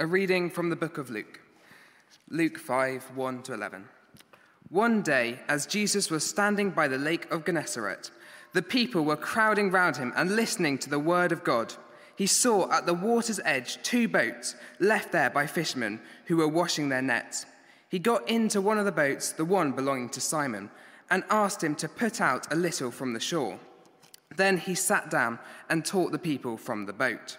A reading from the book of Luke, Luke 5 1 to 11. One day, as Jesus was standing by the lake of Gennesaret, the people were crowding round him and listening to the word of God. He saw at the water's edge two boats left there by fishermen who were washing their nets. He got into one of the boats, the one belonging to Simon, and asked him to put out a little from the shore. Then he sat down and taught the people from the boat.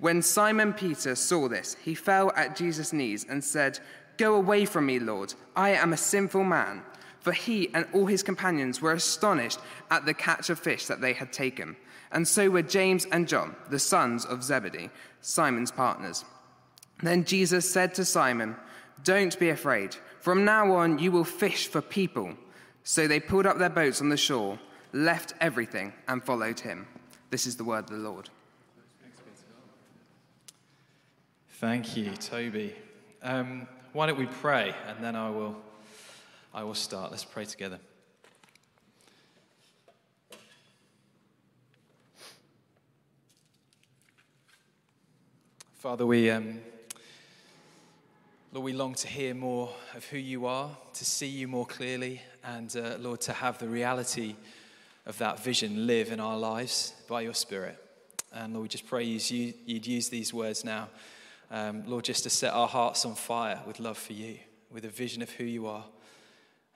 When Simon Peter saw this, he fell at Jesus' knees and said, Go away from me, Lord. I am a sinful man. For he and all his companions were astonished at the catch of fish that they had taken. And so were James and John, the sons of Zebedee, Simon's partners. Then Jesus said to Simon, Don't be afraid. From now on, you will fish for people. So they pulled up their boats on the shore, left everything, and followed him. This is the word of the Lord. Thank you, Toby. Um, why don't we pray and then I will, I will start. Let's pray together. Father, we, um, Lord, we long to hear more of who you are, to see you more clearly, and uh, Lord, to have the reality of that vision live in our lives by your Spirit. And Lord, we just pray you'd use these words now um, Lord, just to set our hearts on fire with love for you, with a vision of who you are,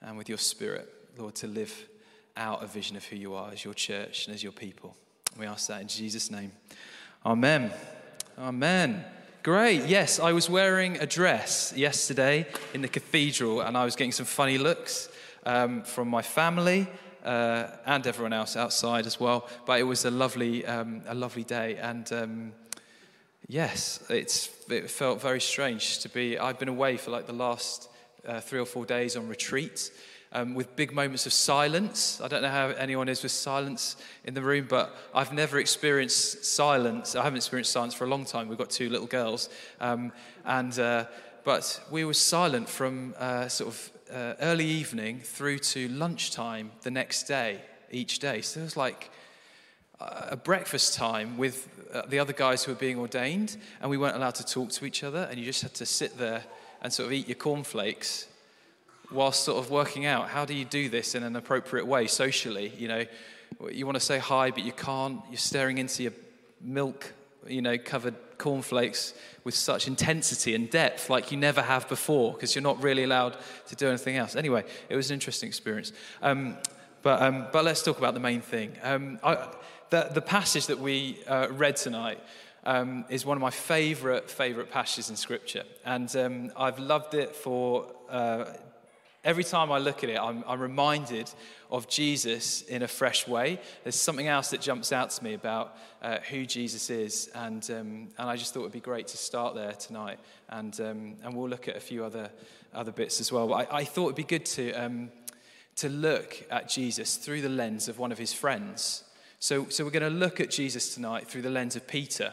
and with your spirit, Lord, to live out a vision of who you are as your church and as your people. We ask that in Jesus' name. Amen. Amen. Great. Yes, I was wearing a dress yesterday in the cathedral, and I was getting some funny looks um, from my family. Uh, and everyone else outside as well, but it was a lovely, um, a lovely day, and um, Yes, it's, it felt very strange to be. I've been away for like the last uh, three or four days on retreat um, with big moments of silence. I don't know how anyone is with silence in the room, but I've never experienced silence. I haven't experienced silence for a long time. We've got two little girls. Um, and, uh, but we were silent from uh, sort of uh, early evening through to lunchtime the next day, each day. So it was like a breakfast time with uh, the other guys who were being ordained, and we weren't allowed to talk to each other, and you just had to sit there and sort of eat your cornflakes whilst sort of working out how do you do this in an appropriate way socially. You know, you want to say hi, but you can't. You're staring into your milk, you know, covered cornflakes with such intensity and depth like you never have before because you're not really allowed to do anything else. Anyway, it was an interesting experience. Um, but, um, but let's talk about the main thing. Um, I, the, the passage that we uh, read tonight um, is one of my favorite, favorite passages in Scripture. And um, I've loved it for uh, every time I look at it, I'm, I'm, reminded of Jesus in a fresh way. There's something else that jumps out to me about uh, who Jesus is. And, um, and I just thought it would be great to start there tonight. And, um, and we'll look at a few other, other bits as well. But I, I thought it'd be good to, um, to look at Jesus through the lens of one of his friends. So, so we're going to look at Jesus tonight through the lens of Peter.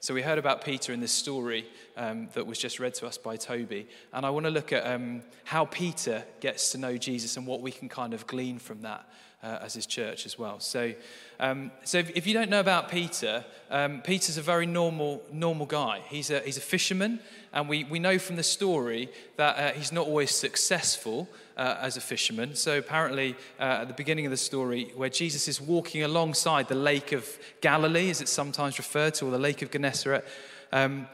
So we heard about Peter in this story um, that was just read to us by Toby. And I want to look at um, how Peter gets to know Jesus and what we can kind of glean from that uh, as his church as well. So, um, so if, if, you don't know about Peter, um, Peter's a very normal, normal guy. He's a, he's a fisherman, and we, we know from the story that uh, he's not always successful uh, as a fisherman. So apparently, uh, at the beginning of the story, where Jesus is walking alongside the Lake of Galilee, as it's sometimes referred to, or the Lake of Gennesaret, um,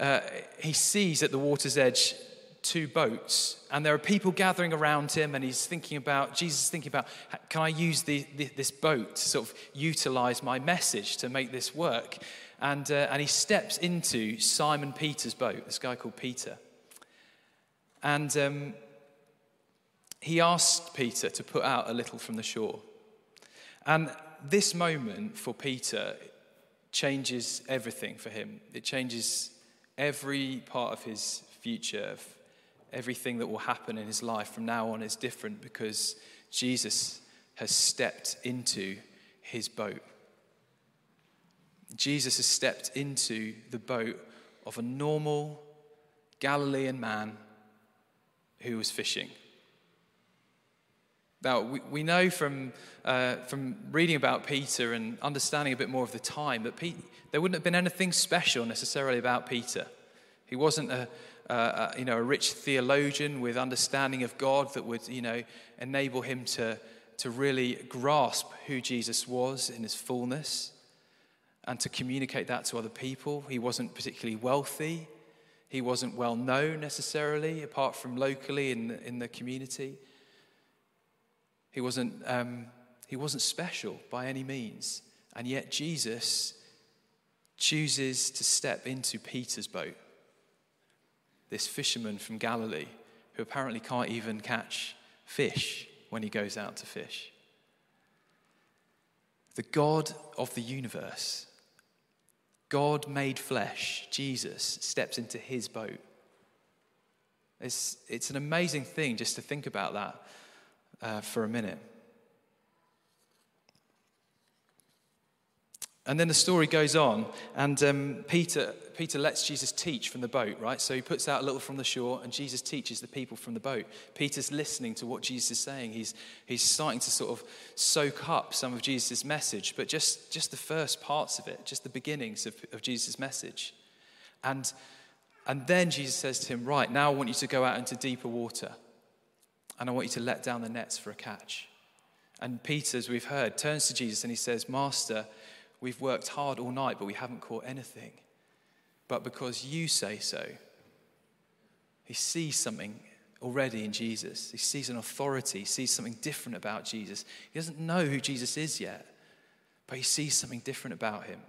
uh, he sees at the water's edge two boats, and there are people gathering around him, and he's thinking about, Jesus is thinking about, can I use the, the, this boat to sort of utilize my message to make this work? And, uh, and he steps into Simon Peter's boat, this guy called Peter. And um, he asked Peter to put out a little from the shore. And this moment for Peter changes everything for him. It changes Every part of his future, everything that will happen in his life from now on is different because Jesus has stepped into his boat. Jesus has stepped into the boat of a normal Galilean man who was fishing. Now, we, we know from, uh, from reading about Peter and understanding a bit more of the time that Pete, there wouldn't have been anything special necessarily about Peter. He wasn't a, you know, a rich theologian with understanding of God that would you know, enable him to, to really grasp who Jesus was in his fullness and to communicate that to other people. He wasn't particularly wealthy. He wasn't well known necessarily, apart from locally in, in the community. He wasn't, um, he wasn't special by any means. And yet Jesus chooses to step into Peter's boat, this fisherman from Galilee who apparently can't even catch fish when he goes out to fish. The God of the universe, God made flesh, Jesus, steps into his boat. It's, it's an amazing thing just to think about that uh, for a minute. And then the story goes on, and um, Peter, Peter lets Jesus teach from the boat, right? So he puts out a little from the shore, and Jesus teaches the people from the boat. Peter's listening to what Jesus is saying. He's, he's starting to sort of soak up some of Jesus' message, but just, just the first parts of it, just the beginnings of, of Jesus' message. And, and then Jesus says to him, Right, now I want you to go out into deeper water and I want you to let down the nets for a catch. And Peter, as we've heard, turns to Jesus and he says, Master, we've worked hard all night, but we haven't caught anything. But because you say so, he sees something already in Jesus. He sees an authority, he sees something different about Jesus. He doesn't know who Jesus is yet, but he sees something different about him.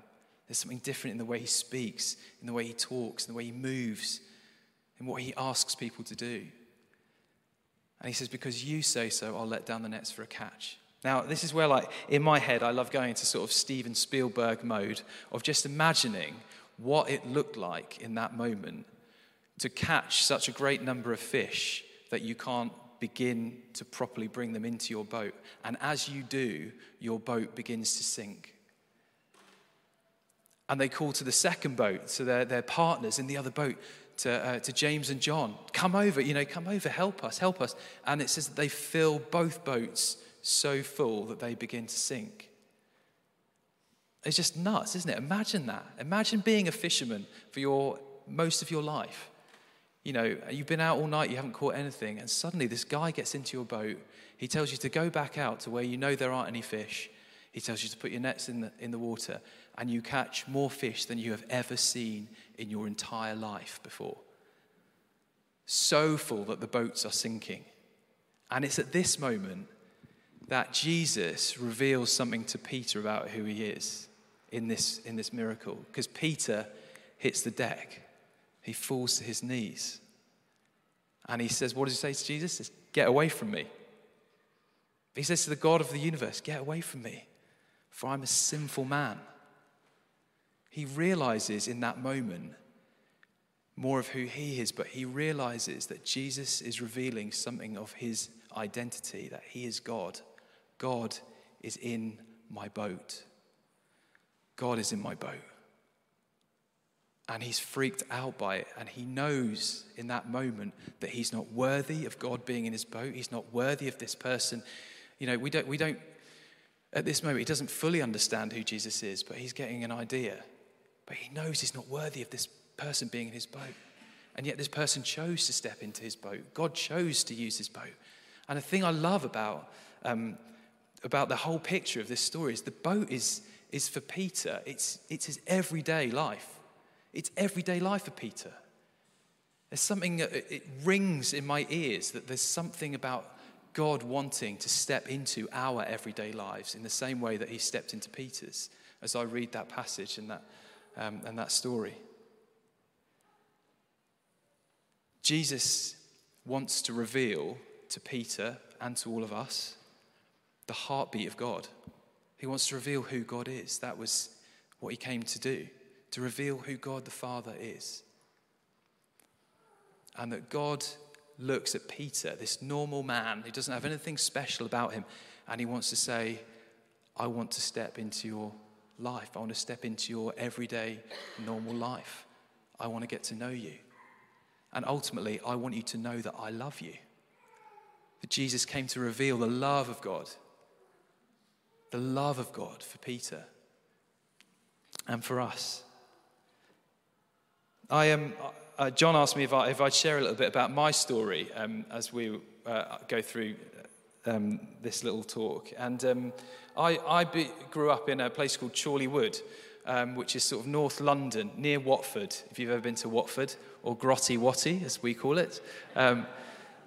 There's something different in the way he speaks, in the way he talks, in the way he moves, in what he asks people to do. And he says, Because you say so, I'll let down the nets for a catch. Now, this is where, like, in my head, I love going into sort of Steven Spielberg mode of just imagining what it looked like in that moment to catch such a great number of fish that you can't begin to properly bring them into your boat. And as you do, your boat begins to sink. And they call to the second boat, so their, their partners in the other boat, to, uh, to James and John, come over, you know, come over, help us, help us. And it says that they fill both boats so full that they begin to sink. It's just nuts, isn't it? Imagine that. Imagine being a fisherman for your most of your life. You know, you've been out all night, you haven't caught anything, and suddenly this guy gets into your boat. He tells you to go back out to where you know there aren't any fish. He tells you to put your nets in the, in the water, and you catch more fish than you have ever seen in your entire life before. So full that the boats are sinking. And it's at this moment that Jesus reveals something to Peter about who he is in this, in this miracle. Because Peter hits the deck, he falls to his knees. And he says, What does he say to Jesus? He says, Get away from me. He says to the God of the universe, Get away from me, for I'm a sinful man. He realizes in that moment more of who he is, but he realizes that Jesus is revealing something of his identity, that he is God. God is in my boat. God is in my boat. And he's freaked out by it. And he knows in that moment that he's not worthy of God being in his boat. He's not worthy of this person. You know, we don't, we don't at this moment, he doesn't fully understand who Jesus is, but he's getting an idea. But he knows he's not worthy of this person being in his boat. And yet, this person chose to step into his boat. God chose to use his boat. And the thing I love about, um, about the whole picture of this story is the boat is, is for Peter, it's, it's his everyday life. It's everyday life for Peter. There's something, that it rings in my ears that there's something about God wanting to step into our everyday lives in the same way that he stepped into Peter's as I read that passage and that um, and that story. Jesus wants to reveal to Peter and to all of us the heartbeat of God. He wants to reveal who God is. That was what he came to do, to reveal who God the Father is. And that God looks at Peter, this normal man who doesn't have anything special about him, and he wants to say, I want to step into your life. I want to step into your everyday, normal life. I want to get to know you. And ultimately, I want you to know that I love you. That Jesus came to reveal the love of God, the love of God for Peter and for us. I am. Um, uh, John asked me if, I, I'd share a little bit about my story um, as we uh, go through um, this little talk. And um, I, I be, grew up in a place called Chorley Wood, um, which is sort of North London, near Watford, if you've ever been to Watford, or Grotty Watty, as we call it. Um,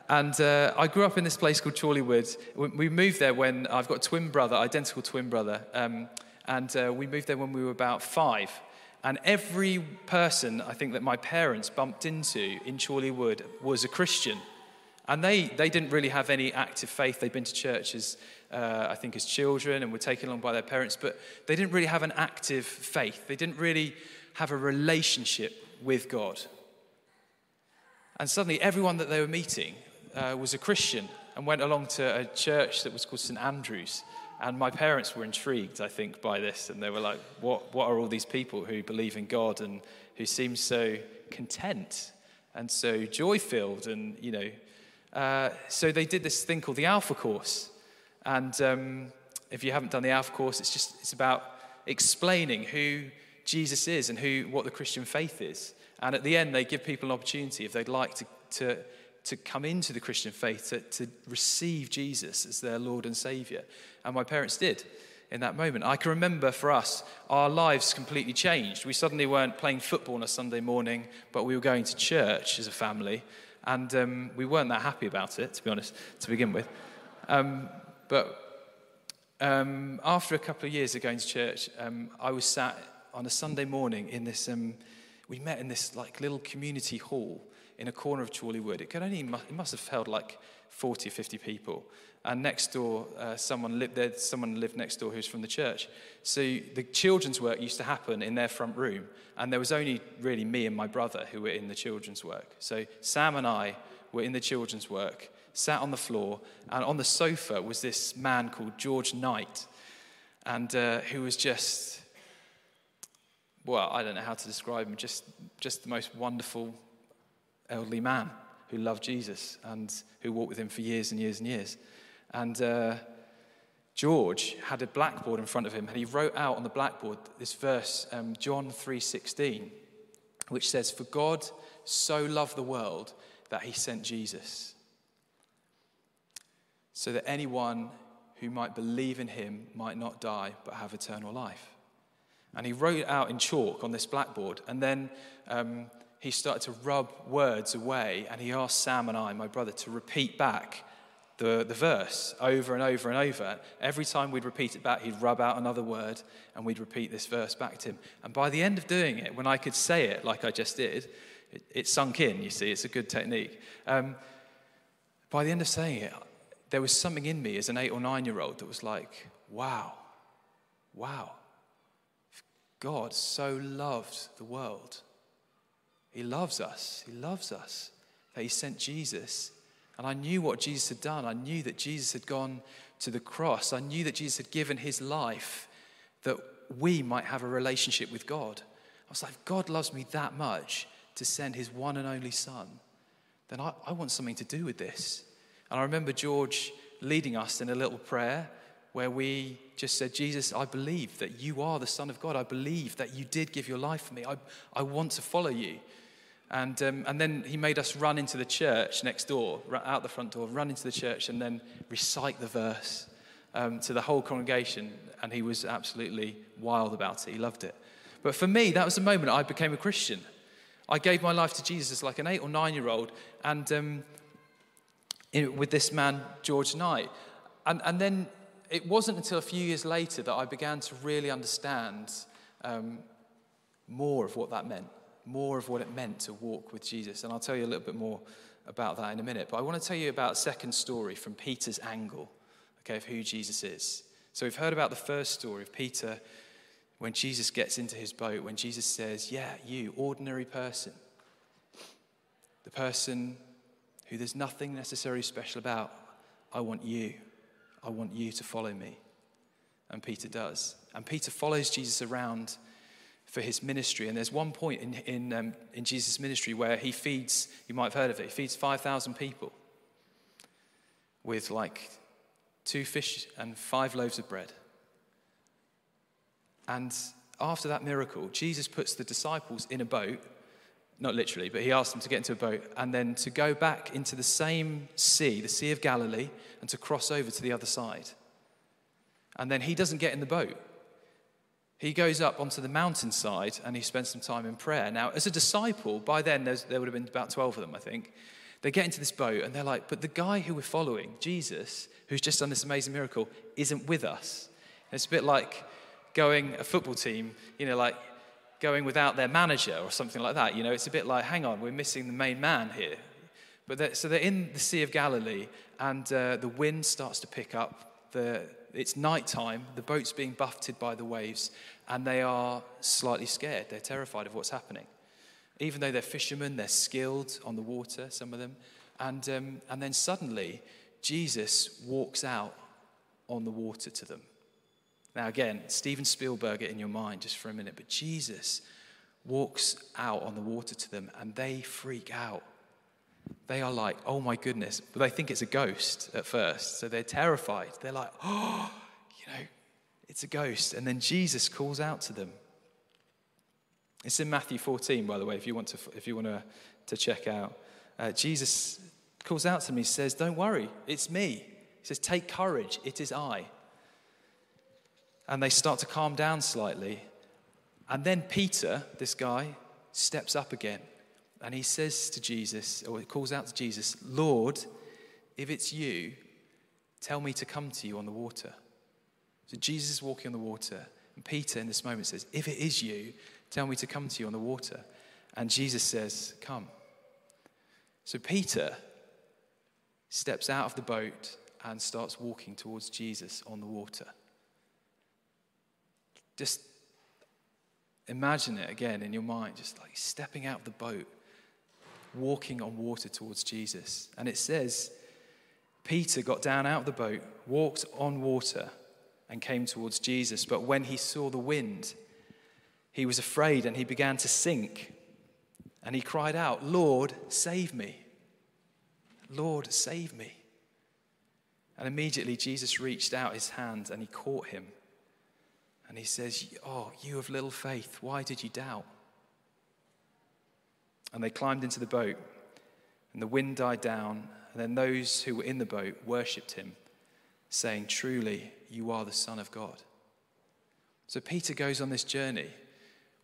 and uh, I grew up in this place called Chorley Wood. We moved there when I've got a twin brother, identical twin brother. Um, and uh, we moved there when we were about five. And every person I think that my parents bumped into in Chorley Wood was a Christian. And they, they didn't really have any active faith. They'd been to church as, uh, I think, as children and were taken along by their parents, but they didn't really have an active faith. They didn't really have a relationship with God. And suddenly, everyone that they were meeting uh, was a Christian and went along to a church that was called St. Andrew's. And my parents were intrigued, I think, by this. And they were like, what, what are all these people who believe in God and who seem so content and so joy filled? And, you know, uh, so they did this thing called the Alpha Course. And um, if you haven't done the Alpha Course, it's just it's about explaining who Jesus is and who, what the Christian faith is. And at the end, they give people an opportunity if they'd like to, to to come into the Christian faith, to, to receive Jesus as their Lord and Savior. And my parents did in that moment. I can remember for us, our lives completely changed. We suddenly weren't playing football on a Sunday morning, but we were going to church as a family. And um, we weren't that happy about it, to be honest, to begin with. Um, but um, after a couple of years of going to church, um, I was sat on a Sunday morning in this, um, we met in this like little community hall in a corner of Chorley Wood. It could only, it must have held like 40 or 50 people. And next door, uh, someone, lived there, someone lived next door who's from the church. So the children's work used to happen in their front room. And there was only really me and my brother who were in the children's work. So Sam and I were in the children's work, sat on the floor, and on the sofa was this man called George Knight, and uh, who was just, well, I don't know how to describe him, just, just the most wonderful elderly man who loved Jesus and who walked with him for years and years and years. And uh, George had a blackboard in front of him, and he wrote out on the blackboard this verse, um, John 3:16, which says, "For God so loved the world that He sent Jesus, so that anyone who might believe in Him might not die but have eternal life." And he wrote it out in chalk on this blackboard, and then um, he started to rub words away and he asked Sam and I, my brother, to repeat back the, the verse over and over and over. Every time we'd repeat it back, he'd rub out another word and we'd repeat this verse back to him. And by the end of doing it, when I could say it like I just did, it, it sunk in, you see, it's a good technique. Um, by the end of saying it, there was something in me as an eight or nine year old that was like, wow, wow. God so loved the world he loves us. He loves us. That He sent Jesus. And I knew what Jesus had done. I knew that Jesus had gone to the cross. I knew that Jesus had given His life that we might have a relationship with God. I was like, God loves me that much to send His one and only Son, then I, I want something to do with this. And I remember George leading us in a little prayer where we just said, Jesus, I believe that you are the Son of God. I believe that you did give your life for me. I, I want to follow you. And, um, and then he made us run into the church next door, out the front door, run into the church, and then recite the verse um, to the whole congregation. And he was absolutely wild about it. He loved it. But for me, that was the moment I became a Christian. I gave my life to Jesus like an eight or nine year old, and um, in, with this man, George Knight. And, and then it wasn't until a few years later that I began to really understand um, more of what that meant more of what it meant to walk with Jesus. And I'll tell you a little bit more about that in a minute. But I want to tell you about a second story from Peter's angle, okay, of who Jesus is. So we've heard about the first story of Peter when Jesus gets into his boat, when Jesus says, Yeah, you, ordinary person. The person who there's nothing necessarily special about. I want you. I want you to follow me. And Peter does. And Peter follows Jesus around for his ministry. And there's one point in, in, um, in Jesus' ministry where he feeds, you might have heard of it, he feeds 5,000 people with like two fish and five loaves of bread. And after that miracle, Jesus puts the disciples in a boat, not literally, but he asks them to get into a boat and then to go back into the same sea, the Sea of Galilee, and to cross over to the other side. And then he doesn't get in the boat he goes up onto the mountainside and he spends some time in prayer. Now, as a disciple, by then there would have been about 12 of them, I think. They get into this boat and they're like, but the guy who we're following, Jesus, who's just done this amazing miracle, isn't with us. And it's a bit like going a football team, you know, like going without their manager or something like that. You know, it's a bit like, hang on, we're missing the main man here. But they're, so they're in the Sea of Galilee and uh, the wind starts to pick up. The, it's night time, the boat's being buffeted by the waves, and they are slightly scared. They're terrified of what's happening. Even though they're fishermen, they're skilled on the water, some of them. And, um, and then suddenly, Jesus walks out on the water to them. Now, again, Steven Spielberg in your mind just for a minute, but Jesus walks out on the water to them and they freak out. They are like, oh my goodness. But they think it's a ghost at first. So they're terrified. They're like, oh, you know, it's a ghost. And then Jesus calls out to them. It's in Matthew 14, by the way, if you want to, if you want to, to check out. Uh, Jesus calls out to. He says, Don't worry, it's me. He says, Take courage, it is I. And they start to calm down slightly. And then Peter, this guy, steps up again. And he says to Jesus, or he calls out to Jesus, Lord, if it's you, tell me to come to you on the water. So Jesus is walking on the water. And Peter, in this moment, says, If it is you, tell me to come to you on the water. And Jesus says, Come. So Peter steps out of the boat and starts walking towards Jesus on the water. Just imagine it again in your mind, just like stepping out of the boat, walking on water towards Jesus. And it says, Peter got down out of the boat, walked on water and came towards Jesus. But when he saw the wind, he was afraid and he began to sink. And he cried out, Lord, save me. Lord, save me. And immediately Jesus reached out his hand and he caught him. And he says, Oh, you of little faith, why did you doubt? And they climbed into the boat, and the wind died down. And then those who were in the boat worshipped him, saying, Truly, you are the Son of God. So Peter goes on this journey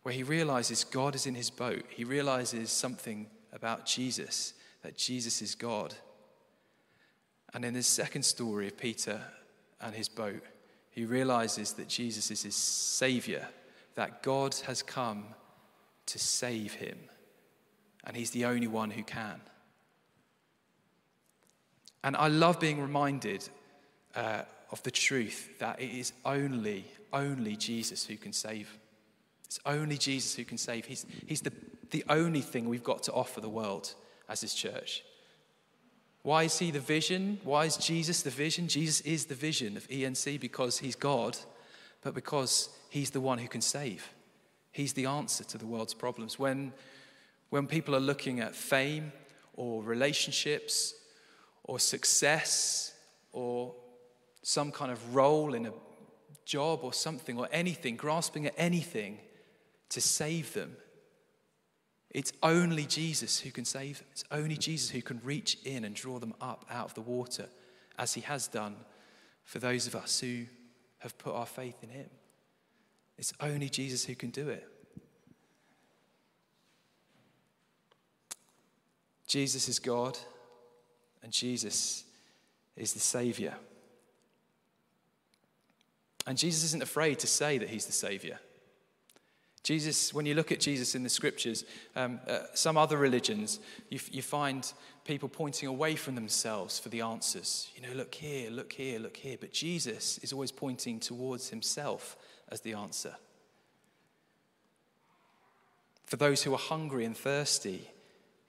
where he realizes God is in his boat. He realizes something about Jesus, that Jesus is God. And in this second story of Peter and his boat, he realizes that Jesus is his Savior, that God has come to save him, and he's the only one who can. And I love being reminded uh, of the truth that it is only, only Jesus who can save. It's only Jesus who can save. He's, he's the, the only thing we've got to offer the world as His church. Why is He the vision? Why is Jesus the vision? Jesus is the vision of ENC because He's God, but because He's the one who can save. He's the answer to the world's problems. When, when people are looking at fame or relationships or success or some kind of role in a job or something or anything, grasping at anything to save them. It's only Jesus who can save them. It's only Jesus who can reach in and draw them up out of the water, as he has done for those of us who have put our faith in him. It's only Jesus who can do it. Jesus is God, and Jesus is the Savior. And Jesus isn't afraid to say that he's the Savior. Jesus, when you look at Jesus in the scriptures, um, uh, some other religions, you, you find people pointing away from themselves for the answers. You know, look here, look here, look here. But Jesus is always pointing towards himself as the answer. For those who are hungry and thirsty,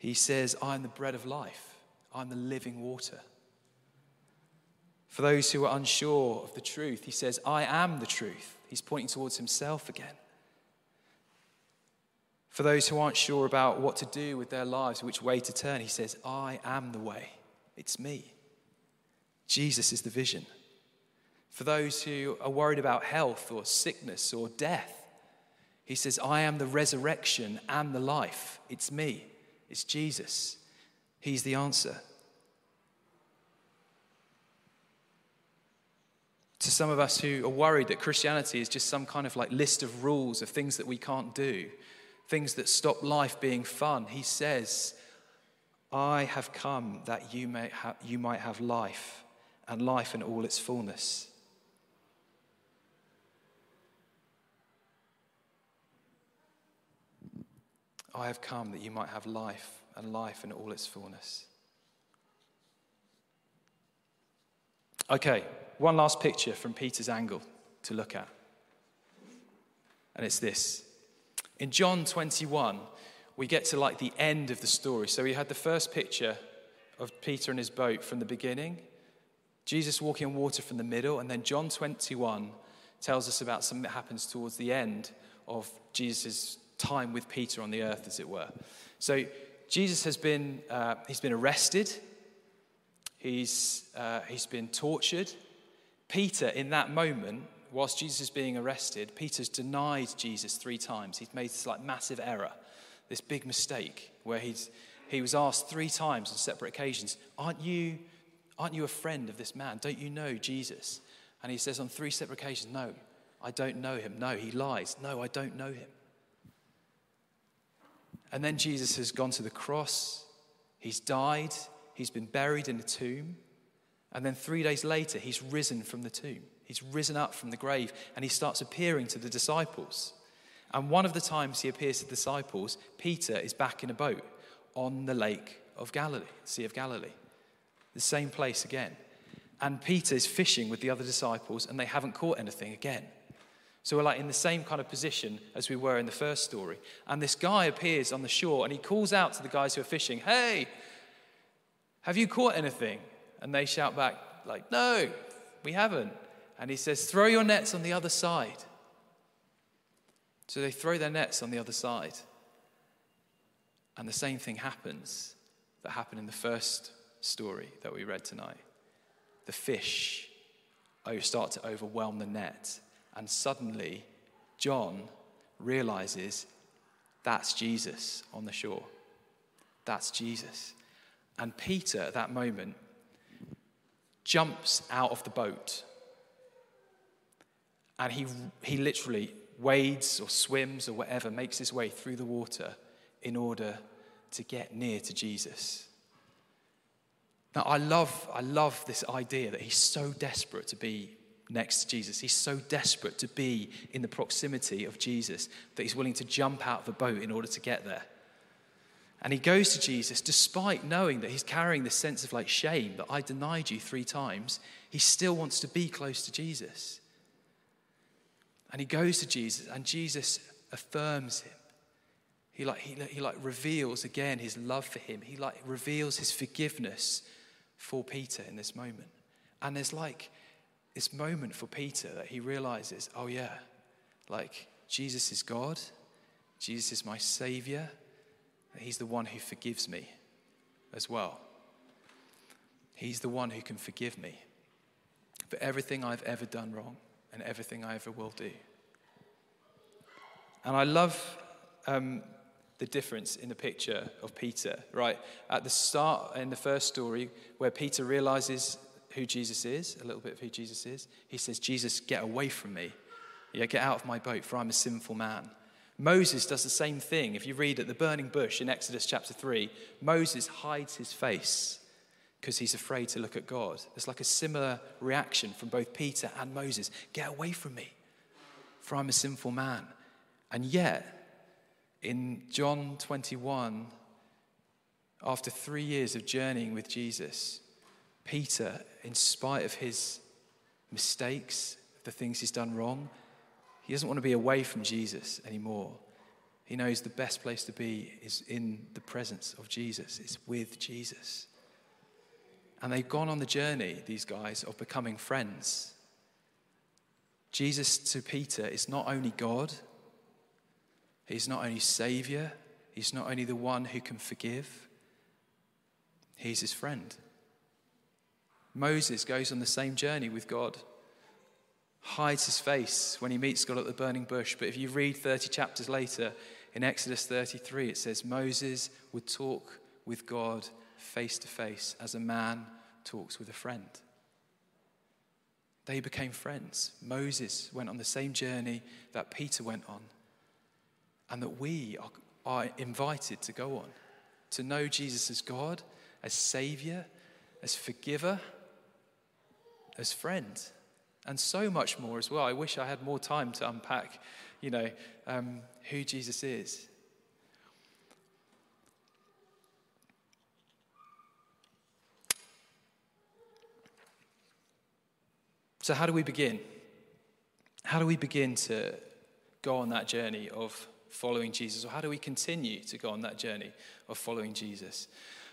He says, I am the bread of life, I'm the living water. For those who are unsure of the truth, he says, I am the truth. He's pointing towards himself again. For those who aren't sure about what to do with their lives, which way to turn, he says, I am the way. It's me. Jesus is the vision. For those who are worried about health or sickness or death, he says, I am the resurrection and the life. It's me. It's Jesus. He's the answer. To some of us who are worried that Christianity is just some kind of like list of rules of things that we can't do, things that stop life being fun, he says, I have come that you, may ha- you might have life and life in all its fullness. I have come that you might have life and life in all its fullness. Okay, one last picture from Peter's angle to look at. And it's this. In John 21, we get to like the end of the story. So we had the first picture of Peter and his boat from the beginning, Jesus walking on water from the middle, and then John 21 tells us about something that happens towards the end of Jesus' time with Peter on the earth, as it were. So Jesus has been, uh, he's been arrested, he's, uh, he's been tortured. Peter, in that moment, whilst Jesus is being arrested, Peter's denied Jesus three times. He's made this like massive error, this big mistake, where he's, he was asked three times on separate occasions, Aren't you, aren't you a friend of this man? Don't you know Jesus? And he says on three separate occasions, No, I don't know him. No, he lies. No, I don't know him. And then Jesus has gone to the cross, he's died, he's been buried in a tomb. And then three days later, he's risen from the tomb. He's risen up from the grave and he starts appearing to the disciples. And one of the times he appears to the disciples, Peter is back in a boat on the lake of Galilee, Sea of Galilee. The same place again. And Peter is fishing with the other disciples and they haven't caught anything again. So we're like in the same kind of position as we were in the first story. And this guy appears on the shore and he calls out to the guys who are fishing, Hey, have you caught anything? And they shout back, like, No, we haven't. And he says, Throw your nets on the other side. So they throw their nets on the other side. And the same thing happens that happened in the first story that we read tonight. The fish oh, start to overwhelm the net and suddenly, John realizes that's Jesus on the shore. That's Jesus. And Peter, at that moment, jumps out of the boat. And he, he literally wades or swims or whatever, makes his way through the water in order to get near to Jesus. Now, I love, I love this idea that he's so desperate to be next to Jesus. He's so desperate to be in the proximity of Jesus that he's willing to jump out of the boat in order to get there. And he goes to Jesus despite knowing that he's carrying this sense of like shame that I denied you three times. He still wants to be close to Jesus. And he goes to Jesus, and Jesus affirms him. He like, he, he like reveals again his love for him. He like reveals his forgiveness for Peter in this moment. And there's like this moment for Peter that he realizes, oh, yeah, like Jesus is God, Jesus is my Savior, He's the one who forgives me as well. He's the one who can forgive me for everything I've ever done wrong and everything I ever will do. And I love um, the difference in the picture of Peter, right? At the start, in the first story, where Peter realizes who Jesus is, a little bit of who Jesus is. He says, Jesus, get away from me. Yeah, get out of my boat, for I'm a sinful man. Moses does the same thing. If you read at the burning bush in Exodus chapter 3, Moses hides his face because he's afraid to look at God. It's like a similar reaction from both Peter and Moses Get away from me, for I'm a sinful man. And yet, in John 21, after three years of journeying with Jesus, Peter, in spite of his mistakes, the things he's done wrong, he doesn't want to be away from Jesus anymore. He knows the best place to be is in the presence of Jesus, it's with Jesus. And they've gone on the journey, these guys, of becoming friends. Jesus to Peter is not only God, he's not only Savior, he's not only the one who can forgive, he's his friend. Moses goes on the same journey with God, hides his face when he meets God at the burning bush. But if you read 30 chapters later in Exodus 33, it says Moses would talk with God face to face as a man talks with a friend. They became friends. Moses went on the same journey that Peter went on, and that we are, are invited to go on to know Jesus as God, as Savior, as forgiver, as friend, and so much more as well. I wish I had more time to unpack, you know, um, who Jesus is. So, how do we begin? How do we begin to go on that journey of following Jesus? Or how do we continue to go on that journey of following Jesus?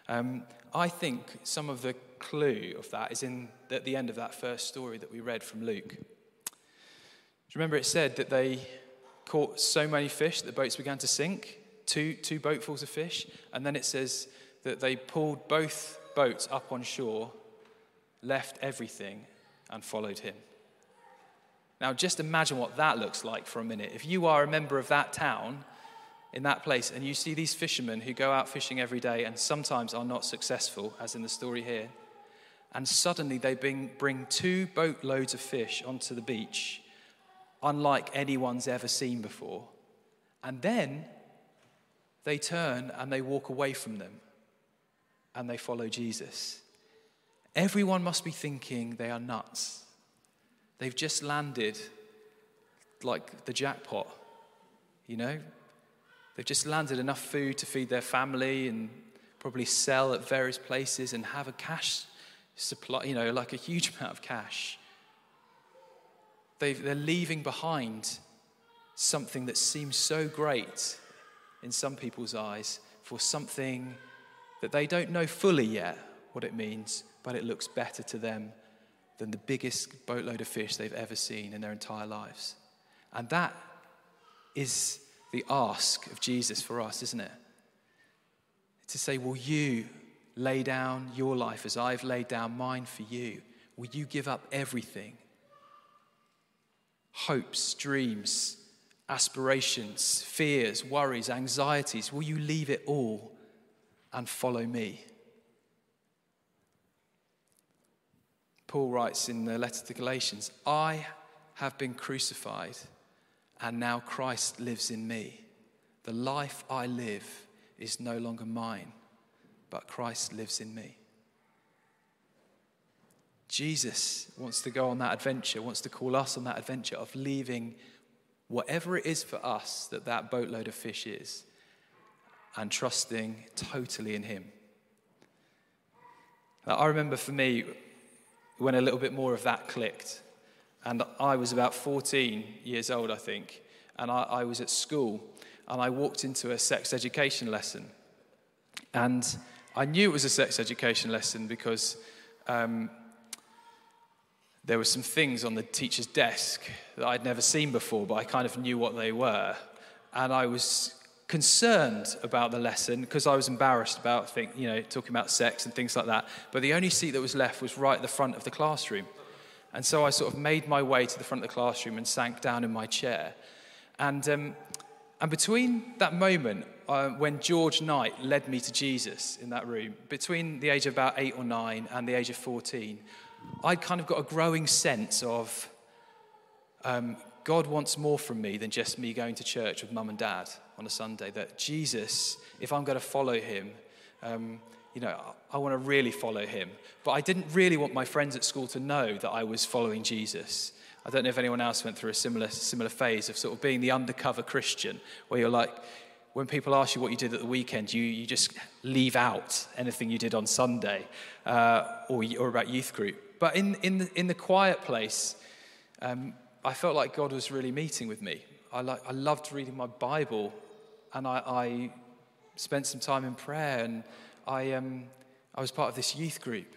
Um, I think some of the clue of that is in at the end of that first story that we read from Luke. Do you remember it said that they caught so many fish that the boats began to sink, two, two boatfuls of fish, and then it says that they pulled both boats up on shore, left everything, and followed him. Now, just imagine what that looks like for a minute. If you are a member of that town, in that place, and you see these fishermen who go out fishing every day and sometimes are not successful, as in the story here, and suddenly they bring, bring two boatloads of fish onto the beach, unlike anyone's ever seen before. And then they turn and they walk away from them and they follow Jesus. Everyone must be thinking they are nuts. They've just landed like the jackpot, you know? They've just landed enough food to feed their family and probably sell at various places and have a cash supply, you know, like a huge amount of cash. they they're leaving behind something that seems so great in some people's eyes for something that they don't know fully yet what it means, but it looks better to them than the biggest boatload of fish they've ever seen in their entire lives. And that is the ask of Jesus for us, isn't it? To say, Will you lay down your life as I've laid down mine for you? Will you give up everything? Hopes, dreams, aspirations, fears, worries, anxieties, will you leave it all and follow me? Paul writes in the letter to Galatians I have been crucified and now Christ lives in me. The life I live is no longer mine, but Christ lives in me. Jesus wants to go on that adventure, wants to call us on that adventure of leaving whatever it is for us that that boatload of fish is and trusting totally in Him. Now, I remember for me when a little bit more of that clicked. And I was about 14 years old, I think, and I, I was at school, and I walked into a sex education lesson. And I knew it was a sex education lesson because um, there were some things on the teacher's desk that I'd never seen before, but I kind of knew what they were. And I was concerned about the lesson because I was embarrassed about think, you know, talking about sex and things like that. But the only seat that was left was right at the front of the classroom. And so I sort of made my way to the front of the classroom and sank down in my chair. And, um, and between that moment uh, when George Knight led me to Jesus in that room, between the age of about eight or nine and the age of 14, I'd kind of got a growing sense of um, God wants more from me than just me going to church with mum and dad on a Sunday. That Jesus, if I'm going to follow him, um, you know, I want to really follow him. But I didn't really want my friends at school to know that I was following Jesus. I don't know if anyone else went through a similar, similar phase of sort of being the undercover Christian, where you're like, when people ask you what you did at the weekend, you, you just leave out anything you did on Sunday uh, or, or about youth group. But in, in, the, in the quiet place, um, I felt like God was really meeting with me. I, like, I loved reading my Bible and I, I spent some time in prayer, and I, um, I was part of this youth group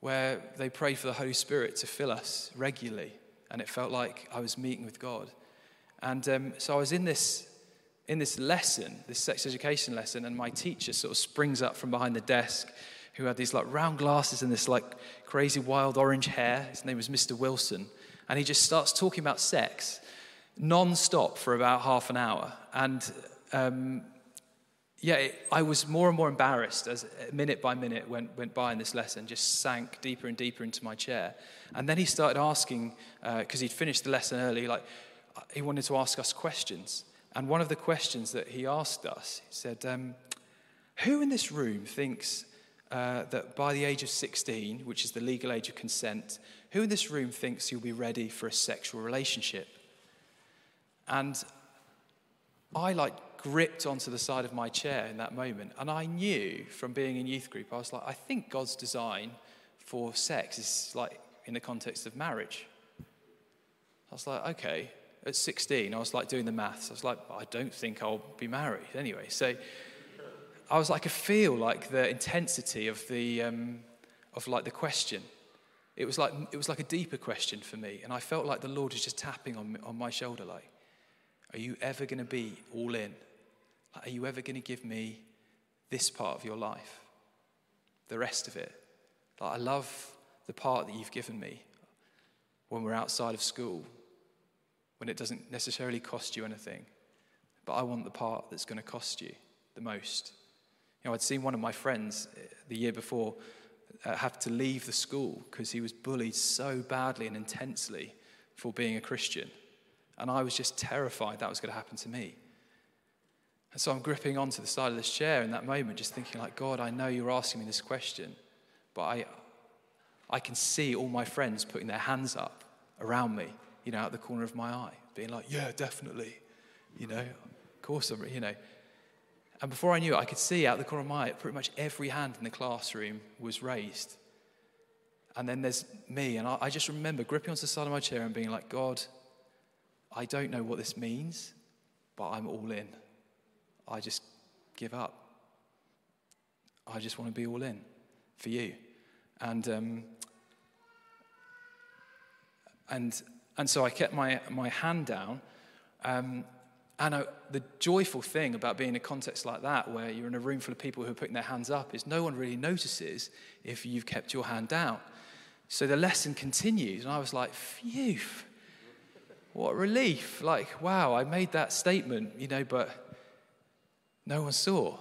where they prayed for the Holy Spirit to fill us regularly, and it felt like I was meeting with God. And um, so I was in this, in this lesson, this sex education lesson, and my teacher sort of springs up from behind the desk who had these like round glasses and this like crazy wild orange hair. His name was Mr. Wilson. And he just starts talking about sex non stop for about half an hour. And um, yeah, it, I was more and more embarrassed as minute by minute went, went by in this lesson, just sank deeper and deeper into my chair. And then he started asking, because uh, he'd finished the lesson early, like he wanted to ask us questions. And one of the questions that he asked us, he said, um, Who in this room thinks uh, that by the age of 16, which is the legal age of consent, who in this room thinks you'll be ready for a sexual relationship? And I like gripped onto the side of my chair in that moment. And I knew from being in youth group, I was like, I think God's design for sex is like in the context of marriage. I was like, okay. At 16, I was like doing the maths. I was like, I don't think I'll be married anyway. So I was like, I feel like the intensity of the, um, of like the question. It was like, it was like a deeper question for me. And I felt like the Lord was just tapping on, me, on my shoulder, like, are you ever going to be all in? Like, Are you ever going to give me this part of your life? The rest of it? Like, I love the part that you've given me when we're outside of school, when it doesn't necessarily cost you anything. But I want the part that's going to cost you the most. You know, I'd seen one of my friends uh, the year before uh, have to leave the school because he was bullied so badly and intensely for being a Christian. And I was just terrified that was going to happen to me. And so I'm gripping onto the side of this chair in that moment, just thinking, like, God, I know you're asking me this question, but I, I can see all my friends putting their hands up around me, you know, out the corner of my eye, being like, yeah, definitely, you know, of course I'm, you know. And before I knew it, I could see out the corner of my eye, pretty much every hand in the classroom was raised. And then there's me, and I, I just remember gripping onto the side of my chair and being like, God, I don't know what this means, but I'm all in. I just give up. I just want to be all in for you. And, um, and, and so I kept my, my hand down. Um, and I, the joyful thing about being in a context like that, where you're in a room full of people who are putting their hands up, is no one really notices if you've kept your hand down. So the lesson continues, and I was like, phew, what relief. Like, wow, I made that statement, you know, but no one saw.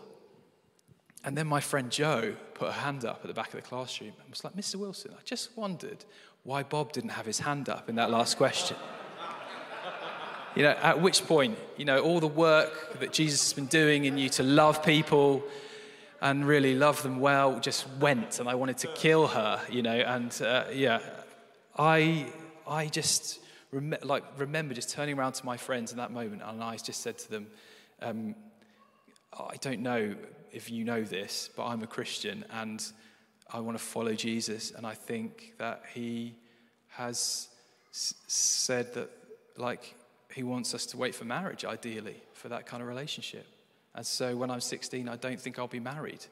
And then my friend Joe put her hand up at the back of the classroom and was like, Mr. Wilson, I just wondered why Bob didn't have his hand up in that last question. you know, at which point, you know, all the work that Jesus has been doing in you to love people and really love them well just went, and I wanted to kill her, you know, and uh, yeah, I, I just rem- like remember just turning around to my friends in that moment, and I just said to them, um, I don't know if you know this, but I'm a Christian and I want to follow Jesus. And I think that he has s- said that, like, he wants us to wait for marriage, ideally, for that kind of relationship. And so when I'm 16, I don't think I'll be married.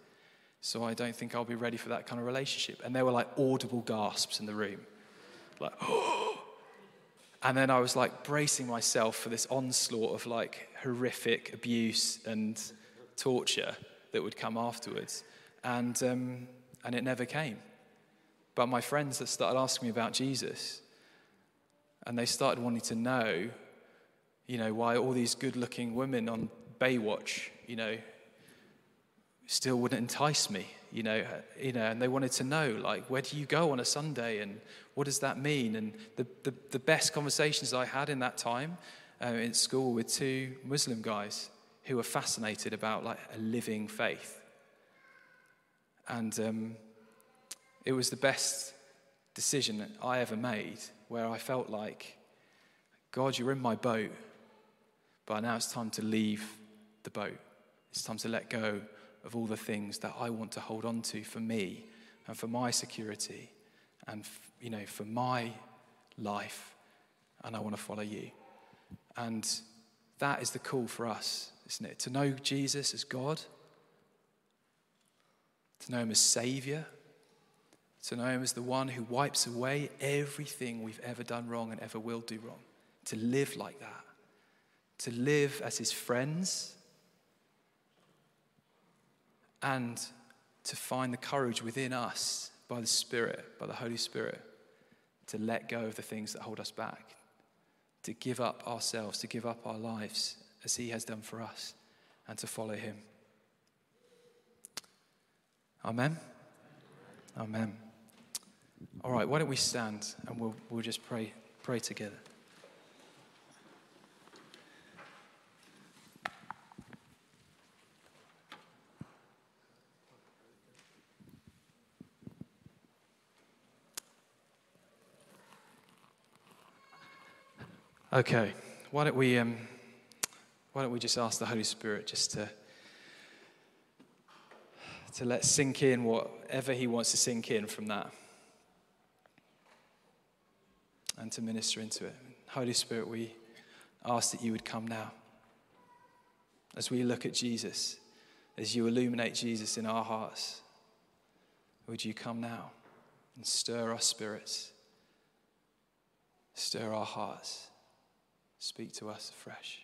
So I don't think I'll be ready for that kind of relationship. And there were like audible gasps in the room. Like, oh. And then I was like bracing myself for this onslaught of like horrific abuse and torture that would come afterwards. And, um, and it never came. But my friends that started asking me about Jesus, and they started wanting to know, you know, why all these good looking women on Baywatch, you know, still wouldn't entice me, you know, you know, and they wanted to know, like, where do you go on a Sunday and what does that mean? And the, the, the best conversations I had in that time uh, in school with two Muslim guys who were fascinated about like a living faith. And um, it was the best decision I ever made where I felt like, God, you're in my boat, but now it's time to leave the boat. It's time to let go of all the things that I want to hold on to for me and for my security and you know for my life and I want to follow you. And that is the call for us isn't it? To know Jesus as God, to know Him as Savior, to know Him as the one who wipes away everything we've ever done wrong and ever will do wrong. To live like that, to live as His friends, and to find the courage within us by the Spirit, by the Holy Spirit, to let go of the things that hold us back, to give up ourselves, to give up our lives as He has done for us, and to follow Him. Amen. Amen. All right, why don't we stand and we'll, we'll just pray, pray together. Okay, why don't we um, why don't we just ask the Holy Spirit just to to let sink in whatever He wants to sink in from that, and to minister into it. Holy Spirit, we ask that you would come now as we look at Jesus, as you illuminate Jesus in our hearts. Would you come now and stir our spirits, stir our hearts? Speak to us afresh.